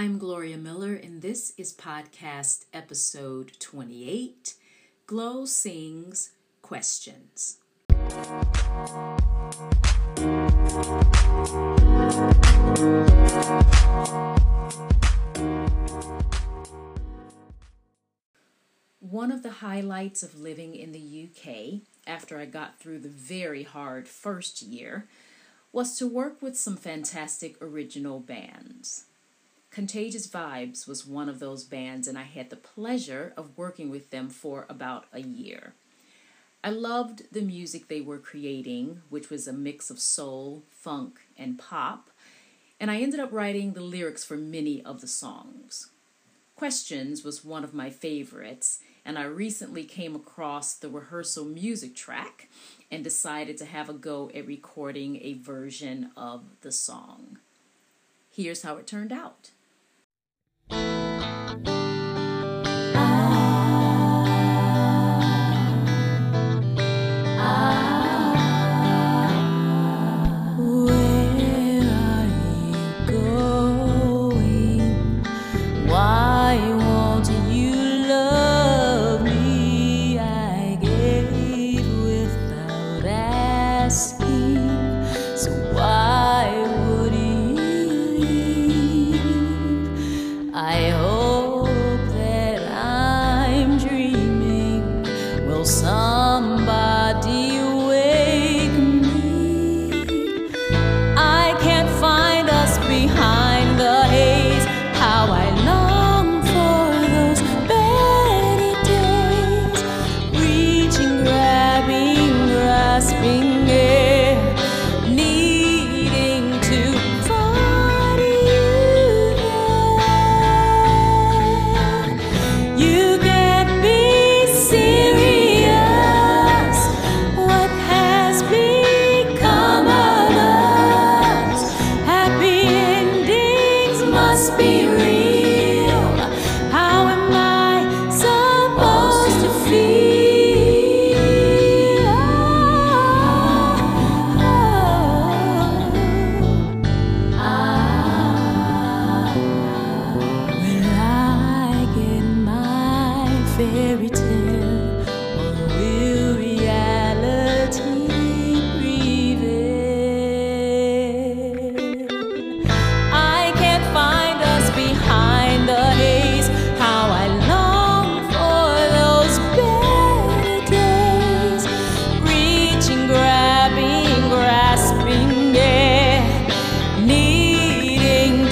I'm Gloria Miller, and this is podcast episode 28 Glow Sings Questions. One of the highlights of living in the UK after I got through the very hard first year was to work with some fantastic original bands. Contagious Vibes was one of those bands, and I had the pleasure of working with them for about a year. I loved the music they were creating, which was a mix of soul, funk, and pop, and I ended up writing the lyrics for many of the songs. Questions was one of my favorites, and I recently came across the rehearsal music track and decided to have a go at recording a version of the song. Here's how it turned out.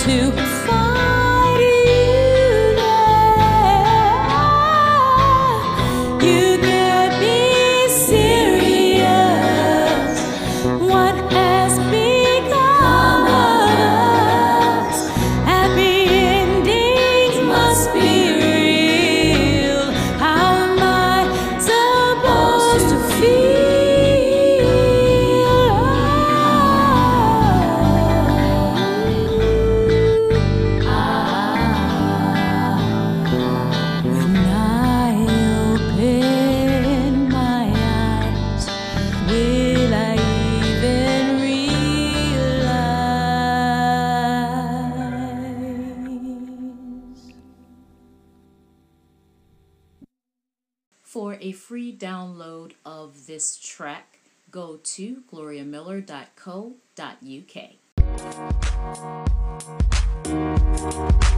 to For a free download of this track, go to gloriamiller.co.uk.